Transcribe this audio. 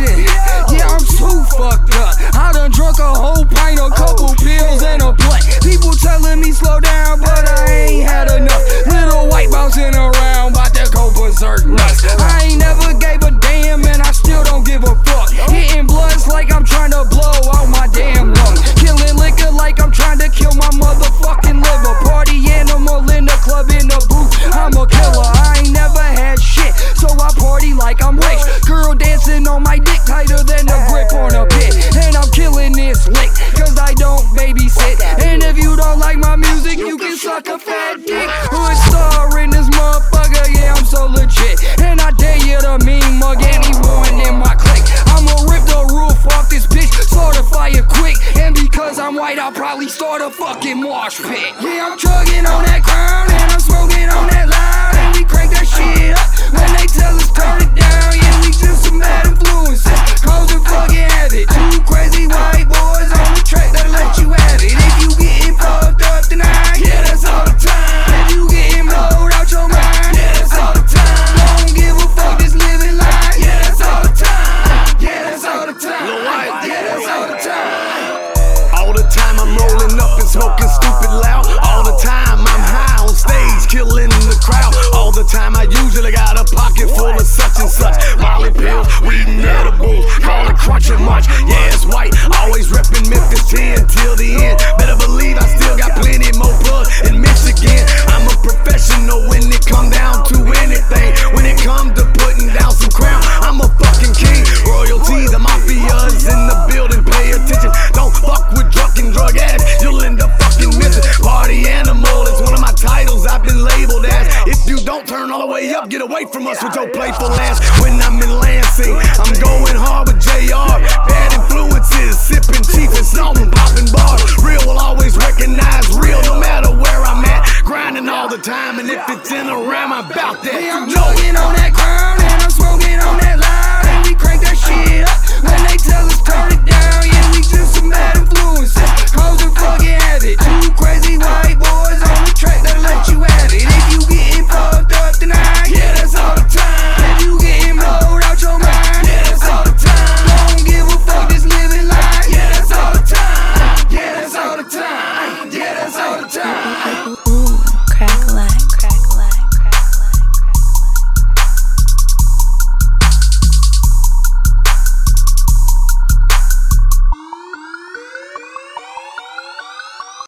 listen. Yeah, I'm too fucked up. I done drunk a whole pint, a couple pills, and a blunt. People telling me slow down, but white, I'll probably start a fucking mosh pit. Yeah, I'm chugging All the time I'm rolling up and smoking stupid loud. All the time I'm high on stage, killing the crowd. All the time I usually got a pocket full of such and such. Molly pills, weed and edibles, call it crunch and munch. Yeah, it's Wyte, always reppin' Memphis 10 till the end. Up, get away from us with your playful ass. When I'm in Lansing, I'm going hard with JR. Bad influences, sipping cheap and snorting, popping bars. Real will always recognize real no matter where I'm at. Grinding all the time, and if it's in a rhyme, I'm about that. Yeah, I'm You know it. on that